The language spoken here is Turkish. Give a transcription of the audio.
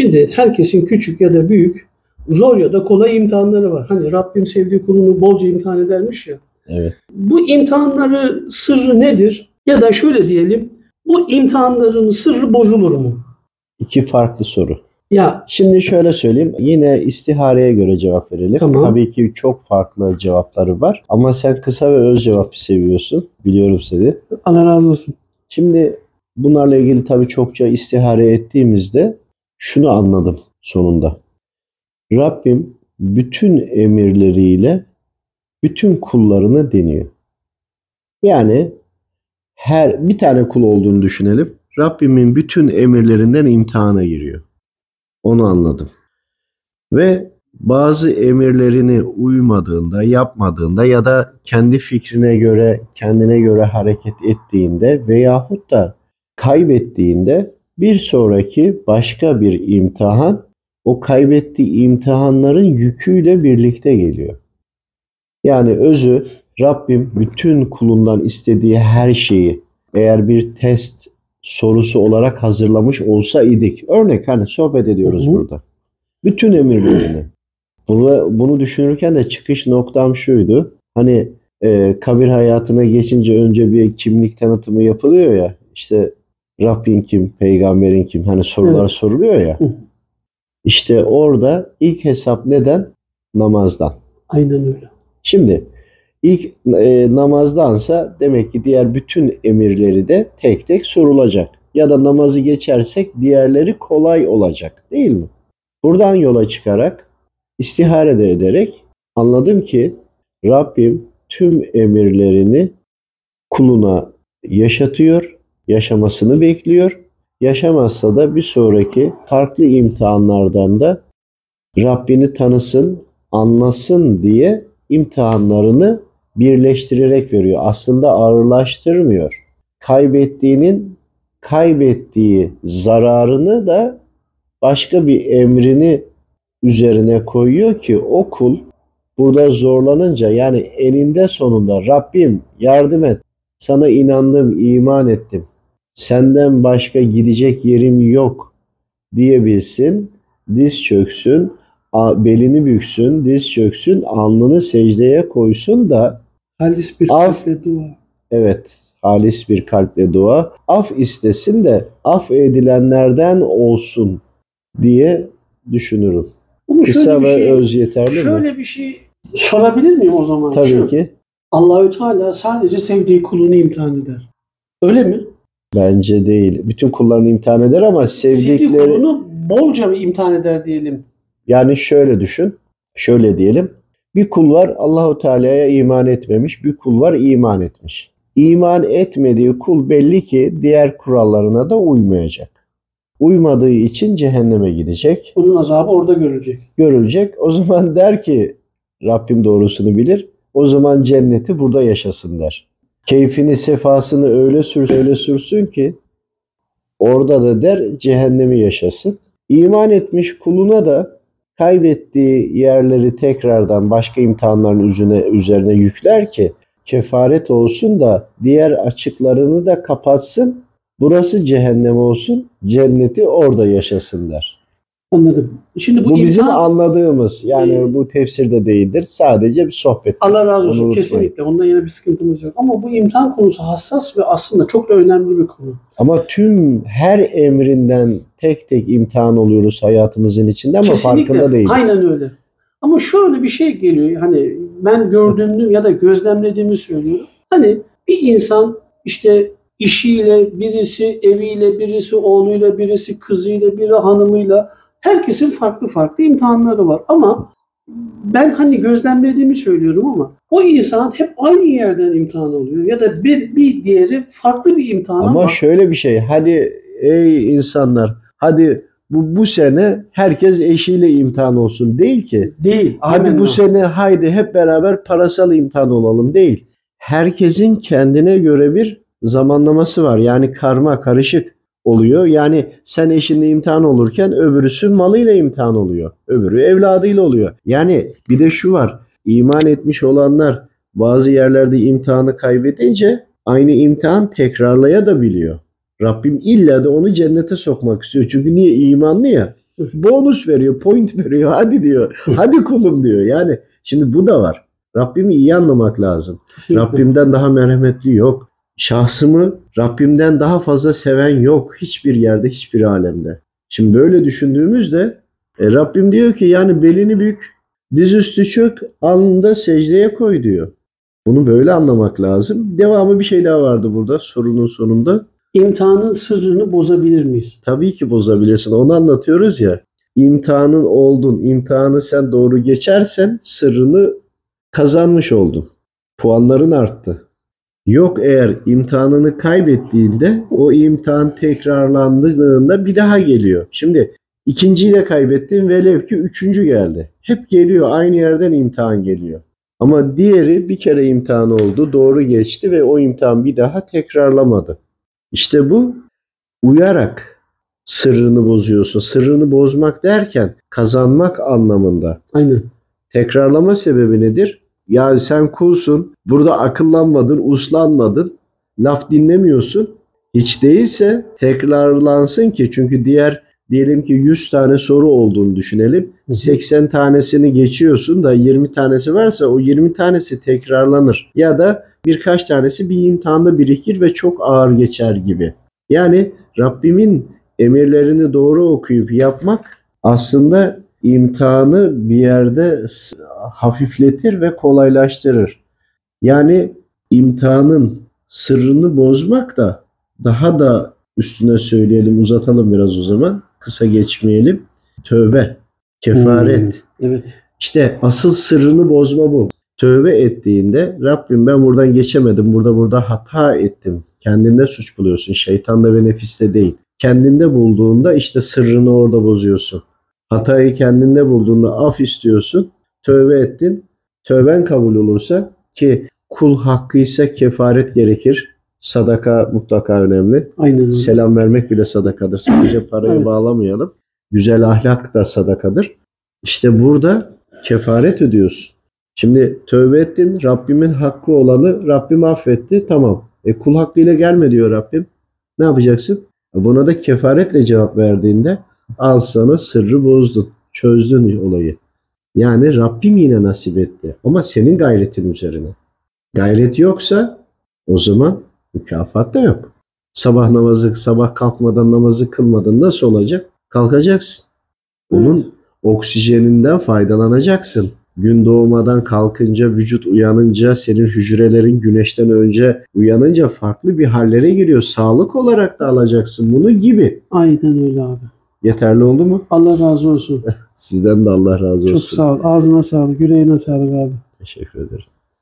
Şimdi herkesin küçük ya da büyük, zor ya da kolay imtihanları var. Hani Rabbim sevdiği kulunu bolca imtihan edermiş ya. Evet. Bu imtihanları sırrı nedir? Ya da şöyle diyelim, bu imtihanların sırrı bozulur mu? İki farklı soru. Ya Şimdi şöyle söyleyeyim. Yine istihareye göre cevap verelim. Tamam. Tabii ki çok farklı cevapları var. Ama sen kısa ve öz cevap seviyorsun. Biliyorum seni. Allah razı olsun. Şimdi bunlarla ilgili tabii çokça istihare ettiğimizde şunu anladım sonunda. Rabbim bütün emirleriyle bütün kullarını deniyor. Yani her bir tane kul olduğunu düşünelim. Rabbimin bütün emirlerinden imtihana giriyor. Onu anladım. Ve bazı emirlerini uymadığında, yapmadığında ya da kendi fikrine göre, kendine göre hareket ettiğinde veyahut da kaybettiğinde bir sonraki başka bir imtihan o kaybettiği imtihanların yüküyle birlikte geliyor. Yani özü Rabbim bütün kulundan istediği her şeyi eğer bir test sorusu olarak hazırlamış olsa idik. Örnek hani sohbet ediyoruz Hı burada. Bütün emirlerini. Bunu, bunu düşünürken de çıkış noktam şuydu. Hani e, kabir hayatına geçince önce bir kimlik tanıtımı yapılıyor ya. İşte Rabbin kim, peygamberin kim hani sorular Evet. soruluyor ya. Hı. İşte orada ilk hesap neden? Namazdan. Aynen öyle. Şimdi ilk e, namazdansa demek ki diğer bütün emirleri de tek tek sorulacak. Ya da namazı geçersek diğerleri kolay olacak değil mi? Buradan yola çıkarak istihare de ederek anladım ki Rabbim tüm emirlerini kuluna yaşatıyor, yaşamasını bekliyor. Yaşamazsa da bir sonraki farklı imtihanlardan da Rabbini tanısın, anlasın diye imtihanlarını birleştirerek veriyor. Aslında ağırlaştırmıyor. Kaybettiğinin kaybettiği zararını da başka bir emrini üzerine koyuyor ki o kul burada zorlanınca yani eninde sonunda Rabbim yardım et. Sana inandım, iman ettim. Senden başka gidecek yerim yok diyebilsin. Diz çöksün, belini büksün, diz çöksün, alnını secdeye koysun da Halis bir Af- kalp ve dua. evet halis bir kalple dua af istesin de af edilenlerden olsun diye düşünürüm. Ama Kısa şöyle bir ve şey, öz yeterli mi? şöyle bir şey sorabilir miyim o zaman? Tabii Şu, ki. Allahü Teala sadece sevdiği kulunu imtihan eder. Öyle mi? Bence değil. Bütün kullarını imtihan eder ama Sevdiği sevdikleri kulunu bolca mı imtihan eder diyelim. yani şöyle düşün. Şöyle diyelim. Bir kul var Allahu Teala'ya iman etmemiş, bir kul var iman etmiş. İman etmediği kul belli ki diğer kurallarına da uymayacak. Uymadığı için cehenneme gidecek. Bunun azabı orada görecek. Görülecek. O zaman der ki Rabbim doğrusunu bilir. O zaman cenneti burada yaşasın der. Keyfini, sefasını öyle sürsün, öyle sürsün ki orada da der cehennemi yaşasın. İman etmiş kuluna da kaybettiği yerleri tekrardan başka imtihanların üzerine, üzerine yükler ki kefaret olsun da diğer açıklarını da kapatsın. Burası cehennem olsun, cenneti orada yaşasın der. Anladım. Şimdi bu, Bu bizim imtihan anladığımız yani Ee, bu tefsirde değildir. Sadece bir sohbet. Allah razı Onu olsun unutmayın. kesinlikle. Ondan yana bir sıkıntımız yok. Ama bu imtihan konusu hassas ve aslında çok da önemli bir konu. Ama tüm her emrinden tek tek imtihan oluyoruz hayatımızın içinde ama farkında değiliz. Aynen öyle. Ama şöyle bir şey geliyor. Hani ben gördüğümü ya da gözlemlediğimi söylüyorum. Hani bir insan işte işiyle, birisi eviyle, birisi oğluyla, birisi kızıyla, biri hanımıyla herkesin farklı farklı imtihanları var. Ama ben hani gözlemlediğimi söylüyorum ama o insan hep aynı yerden imtihan oluyor ya da bir, bir diğeri farklı bir imtihan ama, Ama şöyle bir şey. Hadi ey insanlar hadi bu bu sene herkes eşiyle imtihan olsun değil ki. değil. Hadi Aynen bu sene haydi hep beraber parasal imtihan olalım değil. Herkesin kendine göre bir zamanlaması var. Yani karma karışık oluyor. Yani sen eşinle imtihan olurken öbürüsü malıyla imtihan oluyor. Öbürü evladıyla oluyor. Yani bir de şu var. İman etmiş olanlar bazı yerlerde imtihanı kaybedince aynı imtihan tekrarlaya da biliyor. Rabbim illa da onu cennete sokmak istiyor. Çünkü niye imanlı ya. Bonus veriyor, point veriyor. Hadi diyor. Hadi kulum diyor. Yani şimdi bu da var. Rabbimi iyi anlamak lazım. Kesinlikle. Rabbimden daha merhametli yok. Şahsımı Rabbimden daha fazla seven yok. Hiçbir yerde, hiçbir alemde. Şimdi böyle düşündüğümüzde e, Rabbim diyor ki yani belini bük, dizüstü çök, alnında secdeye koy diyor. Bunu böyle anlamak lazım. Devamı bir şey daha vardı burada sorunun sonunda. İmtihanın sırrını bozabilir miyiz? Tabii ki bozabilirsin. Onu anlatıyoruz ya. İmtihanın oldun. İmtihanı sen doğru geçersen sırrını kazanmış oldun. Puanların arttı. Yok eğer imtihanını kaybettiğinde o imtihan tekrarlandığında bir daha geliyor. Şimdi ikinciyi de kaybettin velev ki üçüncü geldi. Hep geliyor aynı yerden imtihan geliyor. Ama diğeri bir kere imtihan oldu, doğru geçti ve o imtihan bir daha tekrarlamadı. İşte bu uyarak sırrını bozuyorsun. Sırrını bozmak derken kazanmak anlamında. Aynen. Tekrarlama sebebi nedir? Yani sen kulsun, burada akıllanmadın, uslanmadın, laf dinlemiyorsun. Hiç değilse tekrarlansın ki çünkü diğer diyelim ki 100 tane soru olduğunu düşünelim. 80 tanesini geçiyorsun da 20 tanesi varsa o 20 tanesi tekrarlanır. Ya da birkaç tanesi bir imtihanda birikir ve çok ağır geçer gibi. Yani Rabbimin emirlerini doğru okuyup yapmak aslında imtihanı bir yerde hafifletir ve kolaylaştırır. Yani imtihanın sırrını bozmak da daha da üstüne söyleyelim, uzatalım biraz o zaman. Kısa geçmeyelim. Tövbe, kefaret. Hmm, Evet. İşte asıl sırrını bozma bu. Tövbe ettiğinde Rabbim ben buradan geçemedim. Burada burada hata ettim. Kendinde suç buluyorsun. Şeytanda ve nefiste değil. Kendinde bulduğunda işte sırrını orada bozuyorsun. Hatayı kendinde bulduğunda af istiyorsun. Tövbe ettin. Tövben kabul olursa ki kul hakkıysa kefaret gerekir. Sadaka mutlaka önemli. Aynen. Selam vermek bile sadakadır. Sadece parayı Evet. bağlamayalım. Güzel ahlak da sadakadır. İşte burada kefaret ödüyorsun. Şimdi tövbe ettin. Rabbimin hakkı olanı Rabbim affetti. Tamam. E kul hakkıyla gelme diyor Rabbim. Ne yapacaksın? E, Buna da kefaretle cevap verdiğinde al sana sırrı bozdun. Çözdün olayı. Yani Rabbim yine nasip etti. Ama senin gayretin üzerine. Gayret yoksa o zaman mükafat da yok. Sabah namazı, sabah kalkmadan namazı kılmadan nasıl olacak? Kalkacaksın. Onun Evet. oksijeninden faydalanacaksın. Gün doğmadan kalkınca, vücut uyanınca, senin hücrelerin güneşten önce uyanınca farklı bir hallere giriyor. Sağlık olarak da alacaksın bunu gibi. Aynen öyle abi. Yeterli oldu mu? Allah razı olsun. Sizden de Allah razı olsun. Çok sağ ol. Ağzına sağlık, yüreğine sağlık abi. Teşekkür ederim.